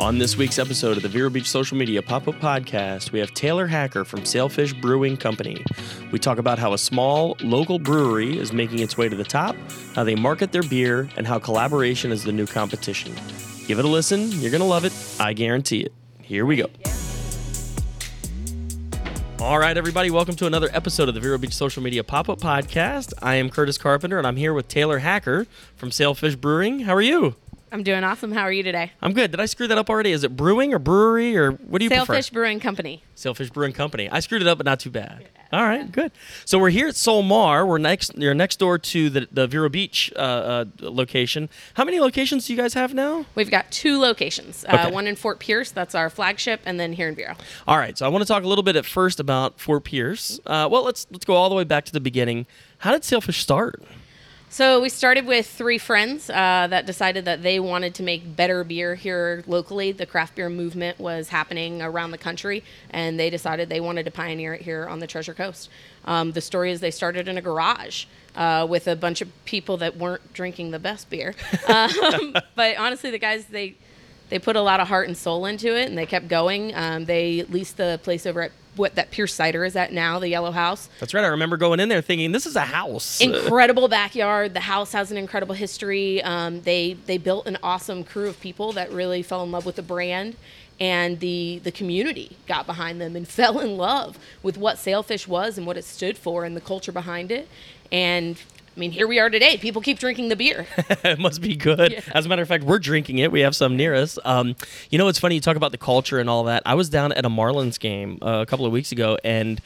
On this week's episode of the Vero Beach Social Media Pop Up Podcast, we have Taylor Hacker from Sailfish Brewing Company. We talk about how a small local brewery is making its way to the top, how they market their beer, and how collaboration is the new competition. Give it a listen, you're going to love it. I guarantee it. Here we go. All right, everybody, welcome to another episode of the Vero Beach Social Media Pop Up Podcast. I am Curtis Carpenter, and I'm here with Taylor Hacker from Sailfish Brewing. How are you? I'm doing awesome. How are you today? I'm good. Did I screw that up already? Is it brewing or brewery or what do you Sailfish prefer? Brewing Company. Sailfish Brewing Company. I screwed it up, but not too bad. All right, good. So we're here at Solmar. We're next. You're next door to the the Vero Beach uh, uh, location. How many locations do you guys have now? We've got two locations. Okay. Uh, one in Fort Pierce, that's our flagship, and then here in Vero. All right. So I want to talk a little bit at first about Fort Pierce. Uh, well, let's let's go all the way back to the beginning. How did Sailfish start? So we started with three friends uh, that decided that they wanted to make better beer here locally. The craft beer movement was happening around the country, and they decided they wanted to pioneer it here on the Treasure Coast. Um, the story is they started in a garage uh, with a bunch of people that weren't drinking the best beer. Um, but honestly, the guys they they put a lot of heart and soul into it, and they kept going. Um, they leased the place over at what that Pierce Cider is at now, the Yellow House That's right. I remember going in there thinking this is a house. incredible backyard. The house has an incredible history. Um, they they built an awesome crew of people that really fell in love with the brand, and the the community got behind them and fell in love with what Sailfish was and what it stood for and the culture behind it. And I mean, here we are today. People keep drinking the beer. it must be good. Yeah. As a matter of fact, we're drinking it. We have some near us. Um, you know, it's funny you talk about the culture and all that. I was down at a Marlins game uh, a couple of weeks ago, and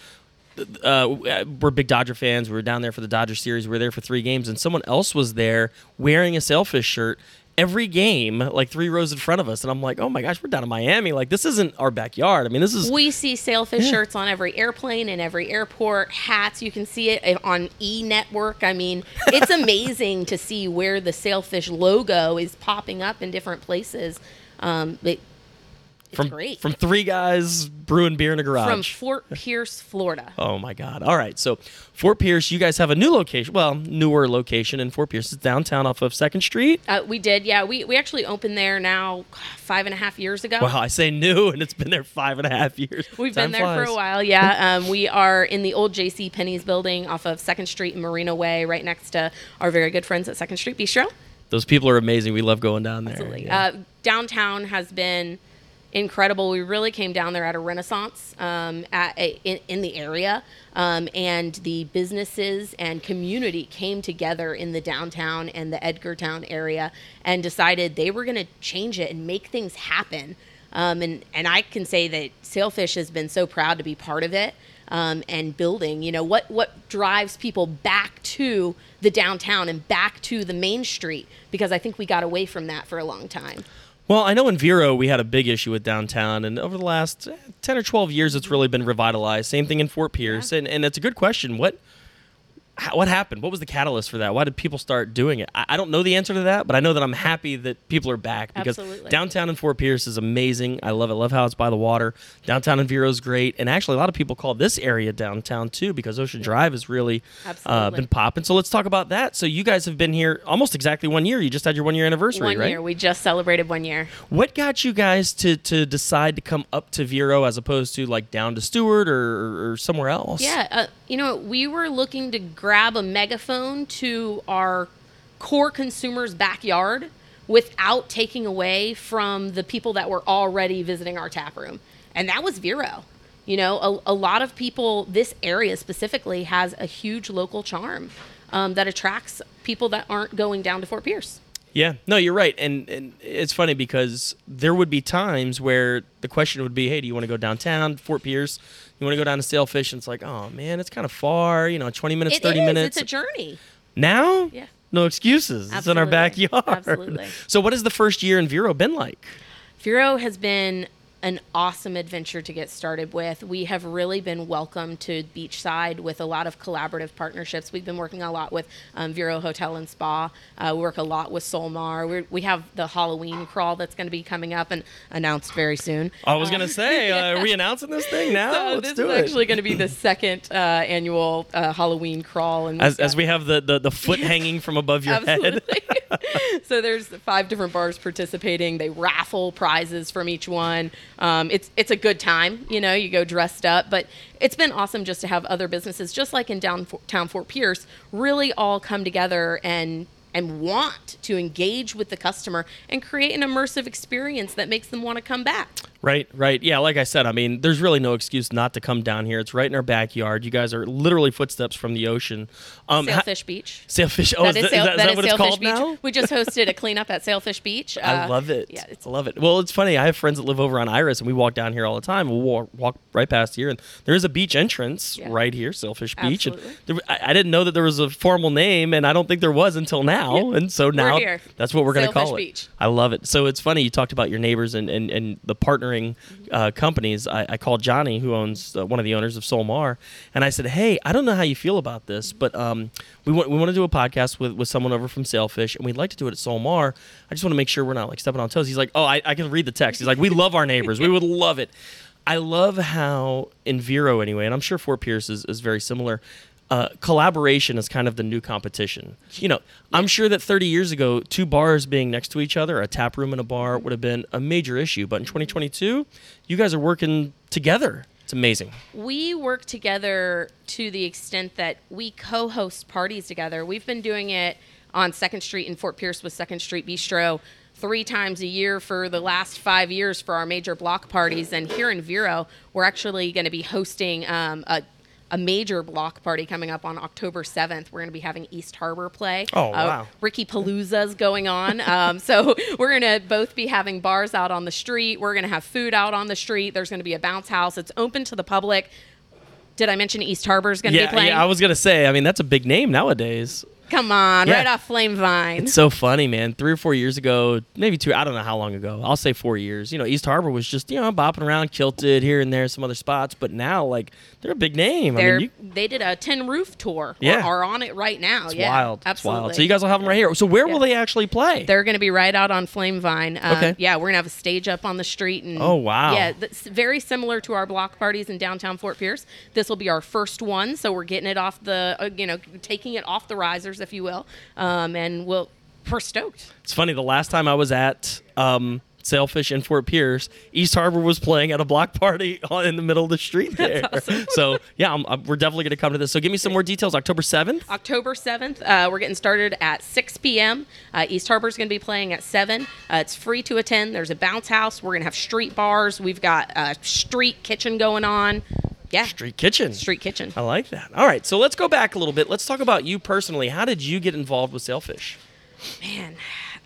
uh, we're big Dodger fans. We were down there for the Dodger series. We were there for three games, and someone else was there wearing a Sailfish shirt. Every game, like three rows in front of us, and I'm like, "Oh my gosh, we're down in Miami! Like this isn't our backyard. I mean, this is We see sailfish shirts on every airplane and every airport, hats. You can see it on E Network. I mean, it's amazing to see where the sailfish logo is popping up in different places. Um, it, it's from great. from three guys brewing beer in a garage. From Fort Pierce, Florida. Oh my God! All right, so Fort Pierce, you guys have a new location. Well, newer location in Fort Pierce. It's downtown off of Second Street. Uh, we did, yeah. We, we actually opened there now five and a half years ago. Wow, I say new, and it's been there five and a half years. We've Time been there for a while, yeah. Um, we are in the old J.C. Penney's building off of Second Street and Marina Way, right next to our very good friends at Second Street Bistro. Those people are amazing. We love going down there. Absolutely. Yeah. Uh, downtown has been incredible. We really came down there at a renaissance um, at, in, in the area, um, and the businesses and community came together in the downtown and the Edgartown area and decided they were going to change it and make things happen. Um, and, and I can say that Sailfish has been so proud to be part of it. Um, and building, you know, what what drives people back to the downtown and back to the main street because I think we got away from that for a long time. Well, I know in Vero we had a big issue with downtown, and over the last eh, ten or twelve years, it's really been revitalized. Same thing in Fort Pierce, and and it's a good question. What what happened? What was the catalyst for that? Why did people start doing it? I, I don't know the answer to that, but I know that I'm happy that people are back because Absolutely. downtown in Fort Pierce is amazing. I love it. I Love how it's by the water. Downtown in Vero is great, and actually a lot of people call this area downtown too because Ocean Drive has really uh, been popping. So let's talk about that. So you guys have been here almost exactly one year. You just had your one year anniversary, one right? year. We just celebrated one year. What got you guys to to decide to come up to Vero as opposed to like down to Stuart or, or somewhere else? Yeah, uh, you know, we were looking to grab a megaphone to our core consumers' backyard without taking away from the people that were already visiting our tap room, and that was Vero. You know, a, a lot of people, this area specifically, has a huge local charm um, that attracts people that aren't going down to Fort Pierce. Yeah. No, you're right. And and it's funny because there would be times where the question would be, "Hey, do you want to go downtown, Fort Pierce? You want to go down to Sailfish?" And it's like, "Oh man, it's kind of far. You know, 20 minutes, It 30 is, minutes." It's a journey. now, Yeah. no excuses. It's in our backyard. Absolutely. So, what has the first year in Vero been like? Vero has been an awesome adventure to get started with. We have really been welcomed to Beachside with a lot of collaborative partnerships. We've been working a lot with um, Vero Hotel and Spa. Uh, we work a lot with Solmar. We're, we have the Halloween crawl that's going to be coming up and announced very soon. I was gonna say, uh, are we announcing this thing now? So Let's this do is it. actually going to be the second uh, annual uh, Halloween crawl, and as, as we have the, the, the foot hanging from above your head. Absolutely. so there's five different bars participating. They raffle prizes from each one. Um, it's it's a good time. You know, you go dressed up, but it's been awesome just to have other businesses, just like in downtown Fort Pierce, really all come together and and want to engage with the customer and create an immersive experience that makes them want to come back. Right, right. Yeah, like I said, I mean, there's really no excuse not to come down here. It's right in our backyard. You guys are literally footsteps from the ocean. Um, ha- Sailfish Beach. Sailfish. Oh, That is, is, that- sail, is that, that is that is what it's Sailfish called Beach. now? We just hosted a cleanup at Sailfish Beach. I Uh, love it. Yeah, it's I love it. Well, it's funny. I have friends that live over on Iris, and we walk down here all the time. We'll walk, walk right past here, and there is a beach entrance Yeah. right here, Sailfish Beach. And Absolutely. there, I, I didn't know that there was a formal name, and I don't think there was until now. And so now that's what we're going to call it. Beach. I love it. So it's funny. You talked about your neighbors and, and, and the partnering uh, companies. I, I called Johnny, who owns uh, one of the owners of Solmar, and I said, "Hey, I don't know how you feel about this, but um, we want we want to do a podcast with, with someone over from Sailfish, and we'd like to do it at Solmar. I just want to make sure we're not like stepping on toes." He's like, "Oh, I, I can read the text." He's like, "We love our neighbors. We would love it." I love how in Vero anyway, and I'm sure Fort Pierce is, is very similar. Uh, collaboration is kind of the new competition. You know, I'm sure that 30 years ago, two bars being next to each other, a tap room and a bar, would have been a major issue. But in 2022, you guys are working together. It's amazing. we work together to the extent that we co-host parties together. We've been doing it on Second Street in Fort Pierce with Second Street Bistro three times a year for the last five years for our major block parties. And here in Vero, we're actually going to be hosting um, a a major block party coming up on October 7th. We're going to be having East Harbor play. Oh, Uh, wow. Ricky Palooza's going on. Um, so we're going to both be having bars out on the street. We're going to have food out on the street. There's going to be a bounce house. It's open to the public. Did I mention East Harbor's going to Yeah, be playing? yeah. I was gonna say. I mean, that's a big name nowadays. Come on, Yeah. right off Flame Vine. It's so funny, man. Three or four years ago, maybe two. I don't know how long ago. I'll say four years. You know, East Harbor was just you know bopping around, kilted here and there, some other spots. But now, like, they're a big name. I They're, mean, you, they did a 10 roof tour. Yeah. Or are on it right now. it's yeah, wild. Absolutely. wild. So you guys will have them right here. So where will they actually play? They're going to be right out on Flame Vine. Uh, Okay. Yeah, we're going to have a stage up on the street. And, Oh, wow. Yeah, that's very similar to our block parties in downtown Fort Pierce. This will be our first one, so we're getting it off the, uh, you know, taking it off the risers, if you will. Um, and we'll, we're stoked. It's funny. The last time I was at um, Sailfish in Fort Pierce, East Harbor was playing at a block party in the middle of the street there. so yeah, I'm, I'm- we're definitely going to come to this. So give me some more details. October seventh. October 7th, uh, we're getting started at 6 p.m. Uh, East Harbor's going to be playing at 7. Uh, it's free to attend. There's a bounce house. We're going to have street bars. We've got a street kitchen going on. Yeah. Street Kitchen. Street kitchen. I like that. All right, so let's go back a little bit. Let's talk about you personally. How did you get involved with Sailfish? Man.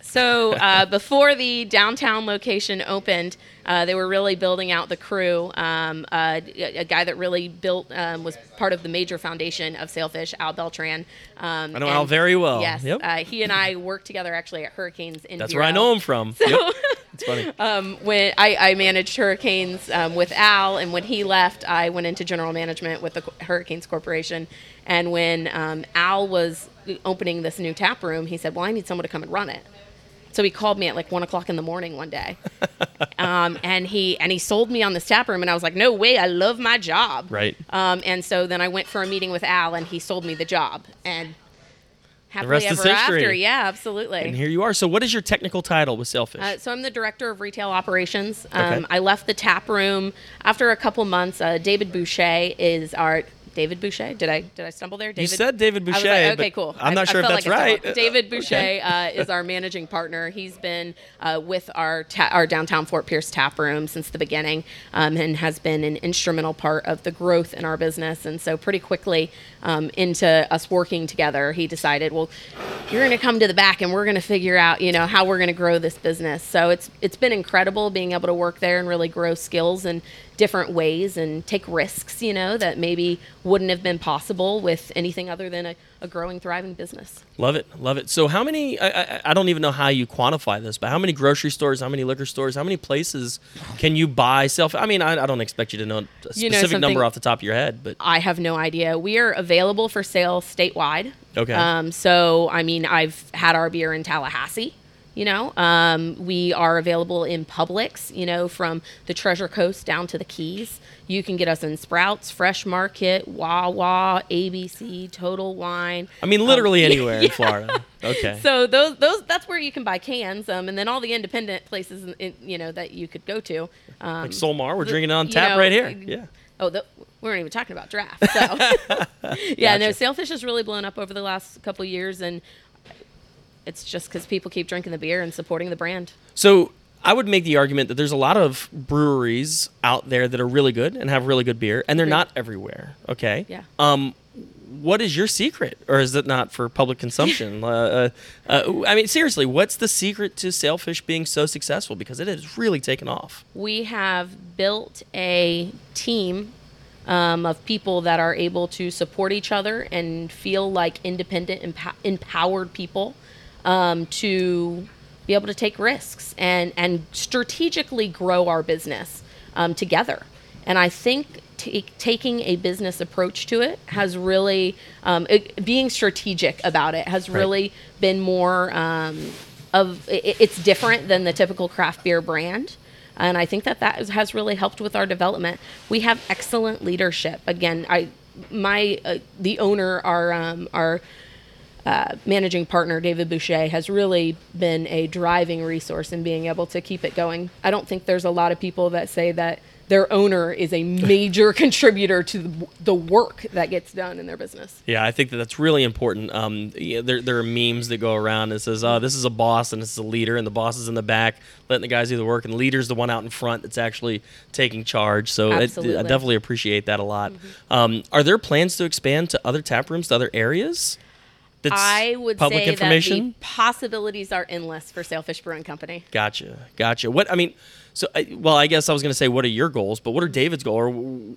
So uh, before the downtown location opened, uh, they were really building out the crew. Um, uh, a, a guy that really built um, was part of the major foundation of Sailfish, Al Beltran. Um, I know Al very well. Yes, Yep. uh, he and I worked together actually at Hurricanes in. That's Vero. where I know him from. Yep. It's funny. um, when I, I managed Hurricanes um, with Al, and when he left, I went into general management with the Hurricanes Corporation. And when um, Al was opening this new tap room, he said, "Well, I need someone to come and run it." So he called me at like one o'clock in the morning one day, um, and he and he sold me on this tap room, and I was like, "No way! I love my job." Right. Um, and so then I went for a meeting with Al, and he sold me the job, and happily rest is history. after. Yeah, absolutely. And here you are. So what is your technical title with Sailfish? Uh, so I'm the director of retail operations. Um, Okay. I left the tap room after a couple months. Uh, David Boucher is our David Boucher. Did I did I stumble there? David? said David I was Boucher, like, okay, cool. I'm not I- sure I if that's like right. David Boucher Okay. uh, is our managing partner. He's been uh, with our ta- our downtown Fort Pierce tap room since the beginning, um, and has been an instrumental part of the growth in our business. And so pretty quickly um, into us working together, he decided, well, you're going to come to the back, and we're going to figure out, you know, how we're going to grow this business. So it's it's been incredible being able to work there and really grow skills and different ways and take risks, you know, that maybe wouldn't have been possible with anything other than a, a growing, thriving business. Love it, love it. So, how many? I, I, I don't even know how you quantify this, but how many grocery stores, how many liquor stores, how many places can you buy self? I mean, I, I don't expect you to know a You know specific number off the top of your head, but I have no idea. We are available for sale statewide. Okay. Um, so, I mean, I've had our beer in Tallahassee. You know, um, we are available in Publix. You know, from the Treasure Coast down to the Keys. You can get us in Sprouts, Fresh Market, Wawa, ABC, Total Wine. I mean, literally Um, anywhere in Florida. Okay. So those those that's where you can buy cans. Um, and then all the independent places, in, in, you know, that you could go to. Um, like Solmar, we're the- drinking on you tap know, right here. Yeah. Oh, the, we weren't even talking about draft. So, yeah, no, sailfish has really blown up over the last couple years, and it's just because people keep drinking the beer and supporting the brand. So I would make the argument that there's a lot of breweries out there that are really good and have really good beer, and they're Agreed. not everywhere. Okay. Yeah. Um, what is your secret, or is it not for public consumption? uh, uh, uh, I mean, seriously, what's the secret to Sailfish being so successful? Because it has really taken off. We have built a team um, of people that are able to support each other and feel like independent, empo- empowered people um, to be able to take risks and and strategically grow our business um, together. And I think ta- taking a business approach to it has really um, it, being strategic about it has Right. really been more um, of it, it's different than the typical craft beer brand and i think that that is- has really helped with our development we have excellent leadership again i my uh, the owner our um, our uh, managing partner David Boucher has really been a driving resource in being able to keep it going. I don't think there's a lot of people that say that their owner is a major contributor to the, the work that gets done in their business. Yeah, I think that that's really important. Um, yeah, there, there are memes that go around that says, "Oh, this is a boss and this is a leader, and the boss is in the back letting the guys do the work, and the leader's the one out in front that's actually taking charge." So it, I definitely appreciate that a lot. Um, are there plans to expand to other tap rooms, to other areas? That's I would public say information. that the possibilities are endless for Sailfish Brewing Company. Gotcha, gotcha. What I mean, so I, well, I guess I was going to say, what are your goals? But what are David's goals? Or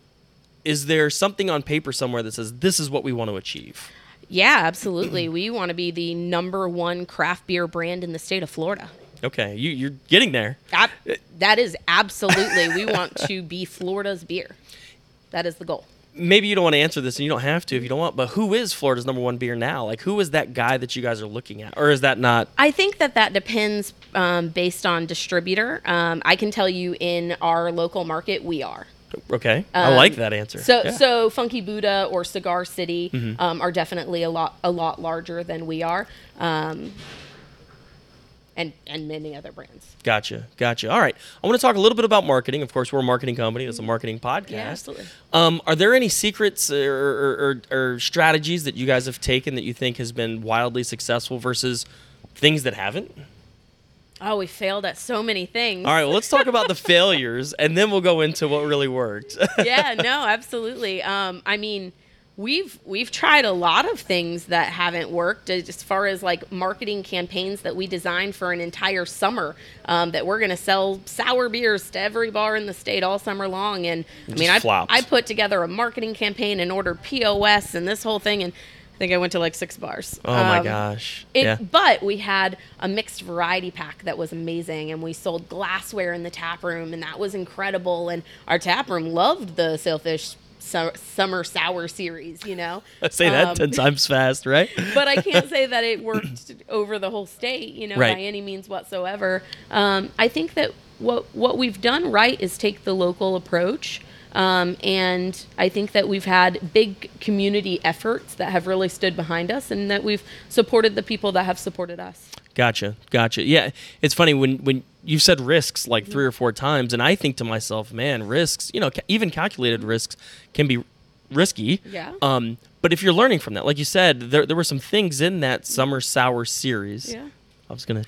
is there something on paper somewhere that says this is what we want to achieve? Yeah, absolutely. we want to be the number one craft beer brand in the state of Florida. Okay, you, you're getting there. Ab- that is absolutely. we want to be Florida's beer. That is the goal. Maybe you don't want to answer this and you don't have to if you don't want but who is florida's number one beer now like who is that guy that you guys are looking at or is that not I think that that depends um, based on distributor. Um, I can tell you in our local market, we are. okay i like that answer Um, So, Yeah. Mm-hmm. so Funky Buddha or Cigar City um, are definitely a lot a lot larger than we are, um, and and many other brands. gotcha gotcha all right i want to talk a little bit about marketing of course we're a marketing company it's a marketing podcast Yeah, absolutely. um, are there any secrets or, or, or, or strategies that you guys have taken that you think has been wildly successful versus things that haven't Oh, we failed at so many things. all right well let's talk about the failures and then we'll go into what really worked yeah, no, absolutely. Um, I mean, we've we've tried a lot of things that haven't worked as far as like marketing campaigns that we designed for an entire summer um, that we're going to sell sour beers to every bar in the state all summer long and i mean I, flopped. I put together a marketing campaign and ordered pos and this whole thing and i think i went to like six bars oh my Um, gosh it, yeah But we had a mixed variety pack that was amazing, and we sold glassware in the tap room, and that was incredible. And our tap room loved the Sailfish su- Summer Sour series, you know. say that Um, 10 times fast right but I can't say that it worked over the whole state, you know, Right. by any means whatsoever. Um, I think that what what we've done right is take the local approach. Um, and I think that we've had big community efforts that have really stood behind us, and that we've supported the people that have supported us. Gotcha, gotcha. Yeah, it's funny when when you said risks like three or four times, and I think to myself, man, risks. You know, ca- even calculated risks can be risky. Yeah. Um, but if you're learning from that, like you said, there there were some things in that summer sour series. Yeah. I was gonna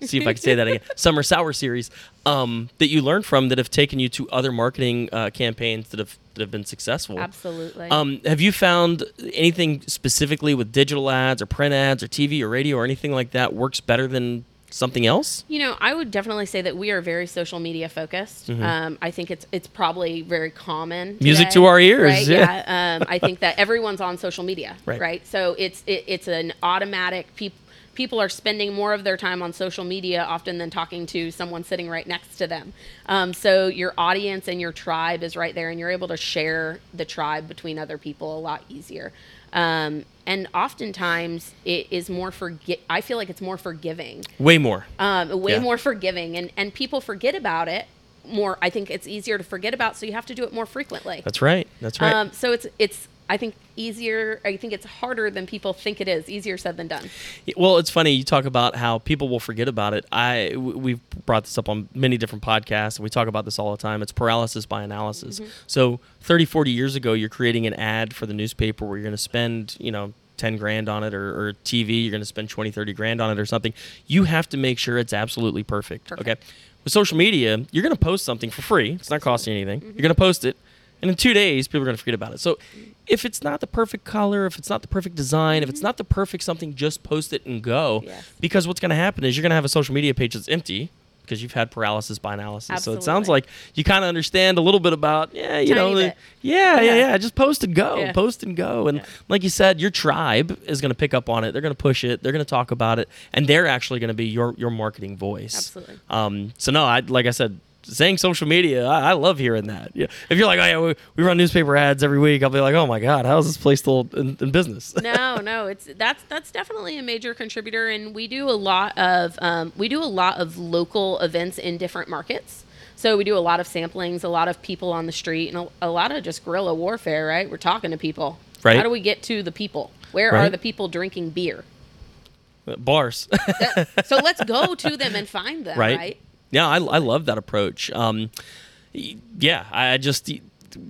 see if I could say that again. Summer sour series um, that you learned from that have taken you to other marketing uh, campaigns that have that have been successful. Absolutely. Um, have you found anything specifically with digital ads or print ads or TV or radio or anything like that works better than something else? You know, I would definitely say that we are very social media focused. Um, I think it's it's probably very common. Mm-hmm. Music to our ears, right? yeah. Um, I think that everyone's on social media, Right. right? So it's it, it's an automatic. People people are spending more of their time on social media often than talking to someone sitting right next to them. Um, so your audience and your tribe is right there, and you're able to share the tribe between other people a lot easier. Um, and oftentimes it is more forget. I feel like it's more forgiving Way more. um, way Yeah. more forgiving and and people forget about it more i think it's easier to forget about so you have to do it more frequently That's right. That's right. um, so it's it's i think easier i think it's harder than people think it is easier said than done Well, it's funny you talk about how people will forget about it. I we've brought this up on many different podcasts, and we talk about this all the time. It's paralysis by analysis. Mm-hmm. So 30, 40 years ago, you're creating an ad for the newspaper where you're going to spend, you know, 10 grand on it or, or TV, you're going to spend 20, 30 grand on it or something. You have to make sure it's absolutely perfect. Perfect. Okay. With social media, you're going to post something for free. It's not costing you anything. Mm-hmm. You're going to post it, and in two days, people are going to forget about it. So, if it's not the perfect color, if it's not the perfect design, if it's not the perfect something, just post it and go. Mm-hmm. Yes. Because what's going to happen is you're going to have a social media page that's empty because you've had paralysis by analysis. So it sounds like you kind of understand a little bit about, yeah, you know, the- yeah, yeah, Yeah. yeah. Just post and go, Yeah. post and go. And Yeah. like you said, your tribe is going to pick up on it. They're going to push it. They're going to talk about it, and they're actually going to be your your marketing voice. Absolutely. Um, so no, I like I said, saying social media, I, I love hearing that. Yeah. If you're like, oh yeah, we, we run newspaper ads every week, I'll be like, oh my god, how is this place still in, in business? no no it's that's that's definitely a major contributor and we do a lot of um, we do a lot of local events in different markets so we do a lot of samplings a lot of people on the street and a, a lot of just guerrilla warfare right we're talking to people Right. how do we get to the people where Right. are the people drinking beer Bars. so let's go to them and find them right? right, Yeah, I, I love that approach. Um, yeah, I just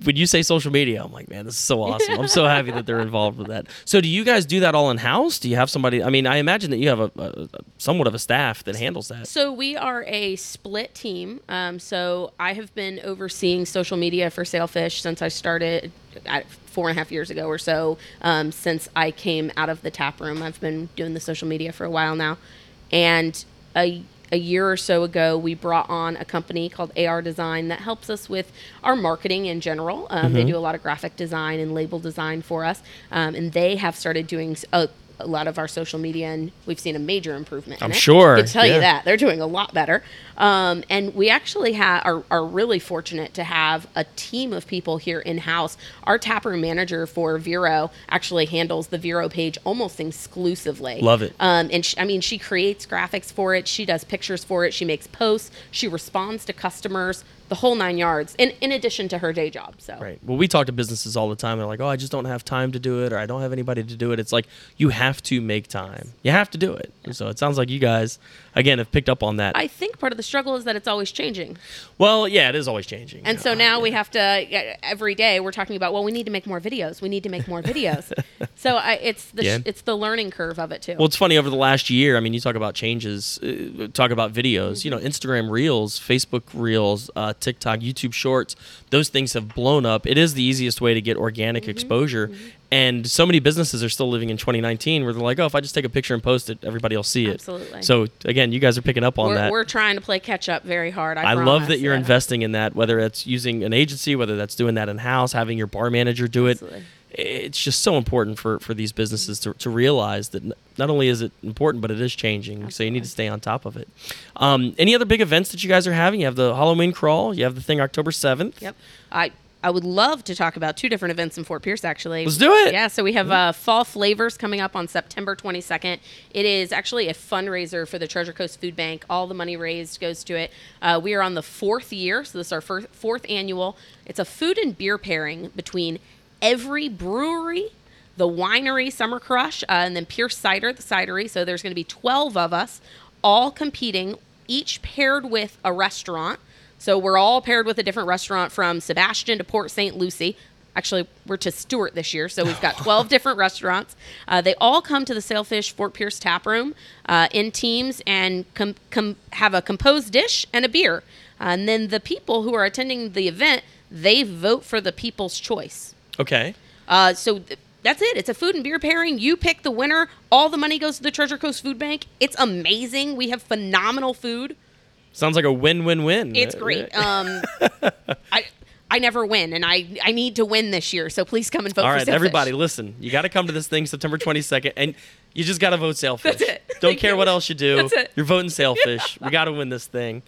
when you say social media, I'm like, man, this is so awesome. I'm so happy that they're involved with that. So, do you guys do that all in house? Do you have somebody? I mean, I imagine that you have a, a, somewhat of a staff that handles that. So we are a split team. Um, so I have been overseeing social media for Sailfish since I started at four and a half years ago or so. Um, since I came out of the tap room, I've been doing the social media for a while now. And a a year or so ago, we brought on a company called AR Design that helps us with our marketing in general. Um, They do a lot of graphic design and label design for us, um, and they have started doing a, a lot of our social media, and we've seen a major improvement. I'm it. sure, I can tell yeah. you that they're doing a lot better. Um, and we actually ha- are, are really fortunate to have a team of people here in house. Our taproom manager for Vero actually handles the Vero page almost exclusively. Love it. Um, and sh I mean, she creates graphics for it. She does pictures for it. She makes posts. She responds to customers. The whole nine yards. In in addition to her day job. So Right. Well, we talk to businesses all the time. They're like, "Oh, I just don't have time to do it, or I don't have anybody to do it." It's like you have to make time. You have to do it. So it sounds like you guys, again, have picked up on that. I think part of the struggle is that it's always changing. well, yeah, it is always changing. And so now we have to every day we're talking about well we need to make more videos. We need to make more videos. so I, it's the Yeah. it's the learning curve of it too. Well, it's funny over the last year. I mean, you talk about changes, uh, talk about videos. You know, Instagram Reels, Facebook Reels, uh, TikTok, YouTube Shorts. Those things have blown up. It is the easiest way to get organic mm-hmm. exposure. Mm-hmm. And so many businesses are still living in 2019 where they're like, oh, if I just take a picture and post it, everybody will see it. Absolutely. So again, you guys are picking up on we're, that. we're trying to play catch up very hard. I, I love that you're yeah. investing in that, whether it's using an agency, whether that's doing that in house, having your bar manager do it. Absolutely. It's just so important for, for these businesses to, to realize that not only is it important, but it is changing. So you need to stay on top of it. Um, any other big events that you guys are having? You have the Halloween crawl, you have the thing October 7th. Yep. I I would love to talk about two different events in Fort Pierce actually. Let's do it. Yeah, so we have uh, Fall Flavors coming up on September 22nd. It is actually a fundraiser for the Treasure Coast Food Bank. All the money raised goes to it. Uh, we are on the fourth year, so this is our first, fourth annual. It's a food and beer pairing between every brewery, the winery Summer Crush, uh, and then Pierce Cider, the cidery. So there's going to be 12 of us all competing, each paired with a restaurant. So we're all paired with a different restaurant from Sebastian to Port St. Lucie. Actually, we're to Stuart this year, so we've got 12 different restaurants. Uh, they all come to the Sailfish Fort Pierce Tap Room uh, in teams and com- com- have a composed dish and a beer. Uh, and then the people who are attending the event, they vote for the people's choice. Okay. Uh, so th- that's it. It's a food and beer pairing. You pick the winner. All the money goes to the Treasure Coast Food Bank. It's amazing. We have phenomenal food. Sounds like a win-win-win. It's great. Um, I I never win, and I I need to win this year. So please come and vote. All for right, everybody, listen. You got to come to this thing September 22nd, and you just got to vote Sailfish. That's it. Don't Thank care you. what else you do. That's it. You're voting Sailfish. we got to win this thing.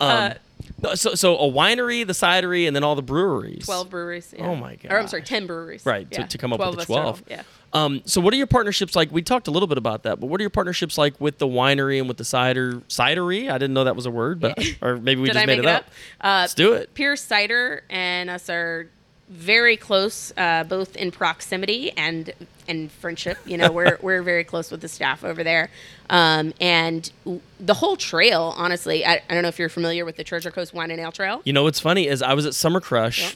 Um, Uh, no, so, so a winery, the cidery, and then all the breweries. Twelve breweries. yeah. Oh my god. Or I'm sorry, ten breweries. Right, Yeah. to, to come up with the. 12. Yeah. Um, so what are your partnerships like? We talked a little bit about that, but what are your partnerships like with the winery and with the cider cidery? I didn't know that was a word, but Yeah. or maybe we just I made it it up. up? Uh, Let's do it. Pierce Cider and us are very close, uh, both in proximity and and friendship. You know, we're we're very close with the staff over there, um, and w- the whole trail. Honestly, I, I don't know if you're familiar with the Treasure Coast Wine and Ale Trail. You know what's funny is I was at Summer Crush Yep.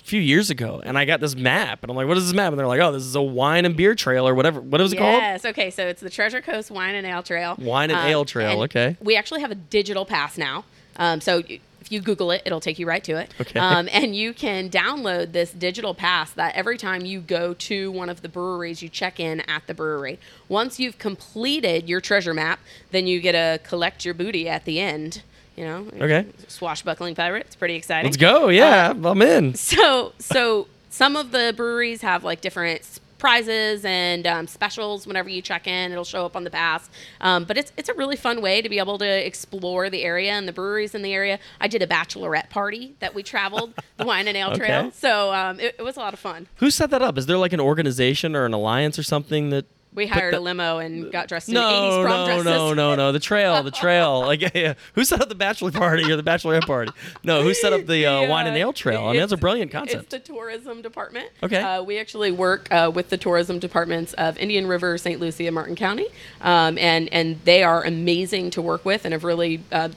a few years ago, and I got this map, and I'm like, "What is this map?" And they're like, "Oh, this is a wine and beer trail or whatever. What is it called?" Yes. Okay. So it's the Treasure Coast Wine and Ale Trail. Wine and Ale Trail, and okay. We actually have a digital pass now. Um, so if you Google it, it'll take you right to it. Okay. Um, and you can download this digital pass that every time you go to one of the breweries, you check in at the brewery. Once you've completed your treasure map, then you get to collect your booty at the end. You know. Okay. Swashbuckling pirate. It's pretty exciting. Let's go. Yeah, I'm in. So, so some of the breweries have like different prizes and um, specials whenever you check in. It'll show up on the pass. Um, but it's it's a really fun way to be able to explore the area and the breweries in the area. I did a bachelorette party that we traveled the Wine and Ale Okay. Trail, so um, it, it was a lot of fun. Who set that up? Is there like an organization or an alliance or something that? We hired that- a limo and got dressed in No, 80s prom no, dresses. no, no, no. The trail, the trail. Like, yeah. Who set up the bachelor party or the bachelorette party? No, who set up the uh, The, wine and ale trail? I mean, that's a brilliant concept. It's the tourism department. Okay. Uh, we actually work uh, with the tourism departments of Indian River, St. Lucie, and Martin County, um, and and they are amazing to work with and have really uh,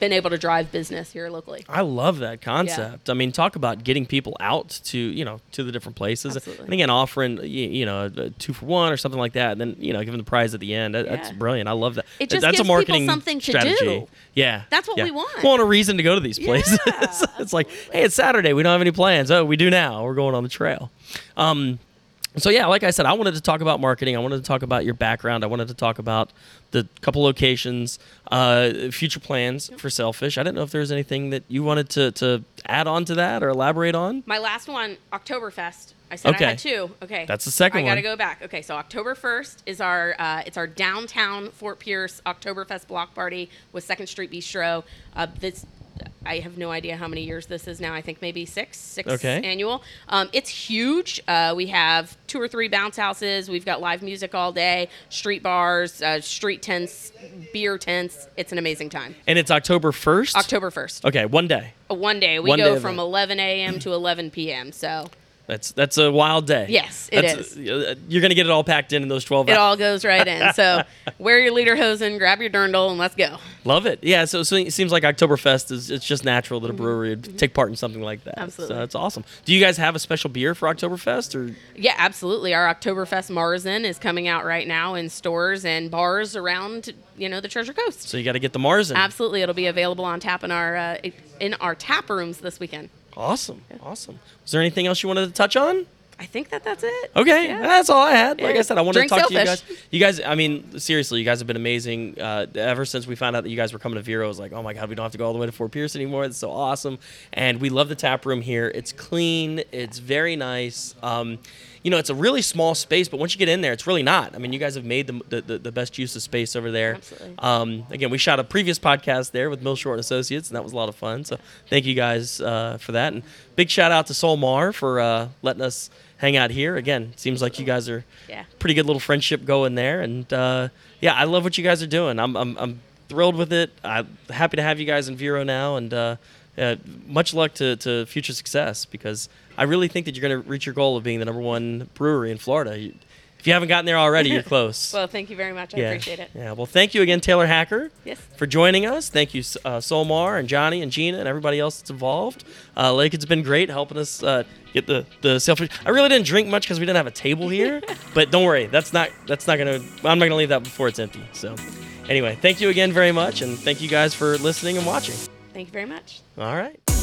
been able to drive business here locally. I love that concept. I mean, talk about getting people out to you know to the different places, Absolutely. and again, offering you, know a two for one or something like that, and then you know them the prize at the end. That, That's brilliant. I love that. It That- just that's gives a people marketing something to strategy. do. Yeah, That's what yeah. we want. We want a reason to go to these places. Yeah, it's like, hey, it's Saturday. We don't have any plans. Oh, we do now. We're going on the trail. Um, so yeah, like I said, I wanted to talk about marketing. I wanted to talk about your background. I wanted to talk about the couple locations, uh, future plans for Sailfish. I didn't know if there was anything that you wanted to, to add on to that or elaborate on. My last one, Oktoberfest. I said Okay. I had two. Okay. That's the second one. I gotta one. go back. Okay, so October first is our uh, it's our downtown Fort Pierce Oktoberfest block party with Second Street Bistro. Uh, this I have no idea how many years this is now. I think maybe six, six Okay. annual. Um, it's huge. Uh, we have two or three bounce houses. We've got live music all day, street bars, uh, street tents, beer tents. It's an amazing time. And it's October 1st? October first, Okay, one day. one day. We One go day from event. 11 a.m. to 11 p.m. So That's that's a wild day. Yes, it That's- uh, You're going to get it all packed in in those 12 it all goes right in. So wear your lederhosen, grab your dirndl, and let's go. Love it. Yeah, so, so it seems like Oktoberfest is it's just natural that a brewery would take part in something like that. Mm-hmm. Absolutely. So that's awesome. Do you guys have a special beer for Oktoberfest or Yeah, absolutely. Our Oktoberfest Marzen is coming out right now in stores and bars around, you know, the Treasure Coast. so you got to get the Marzen? Absolutely, it'll be available on tap in our uh, in our tap rooms this weekend. Awesome. Awesome. Was there anything else you wanted to touch on? I think that that's it. Okay, Yeah. that's all I had. Like Yeah. I said, I wanted Drink to talk to you guys. You guys, I mean, seriously, you guys have been amazing. Uh, ever since we found out that you guys were coming to Vero, I was like, oh my god, we don't have to go all the way to Fort Pierce anymore. It's so awesome, and we love the tap room here. It's clean. It's very nice. Um, you know, it's a really small space, but once you get in there, it's really not. I mean, you guys have made the the, the, best use of space over there. Absolutely. Um, again, we shot a previous podcast there with Mill Short and Associates, and that was a lot of fun. So thank you guys uh, for that, and big shout out to Solmar for uh, letting us hang out here. Again, seems like you guys are Yeah. pretty good little friendship going there, and uh, yeah, I love what you guys are doing. I'm I'm, I'm thrilled with it. I'm happy to have you guys in Vero now, and uh, much luck to, to future success because I really think that you're going to reach your goal of being the number one brewery in Florida. You, if you haven't gotten there already, you're close. Well, thank you very much. I yeah. appreciate it. Yeah. Well, thank you again, Taylor Hacker Yes. for joining us. Thank you, uh, Solmar and Johnny and Gina and everybody else that's involved. Uh, Lake has been great helping us uh, get the the Sailfish. I really didn't drink much because we didn't have a table here, but don't worry, that's not that's not gonna. I'm not gonna leave that before it's empty. So, anyway, thank you again very much, and thank you guys for listening and watching. Thank you very much. All right.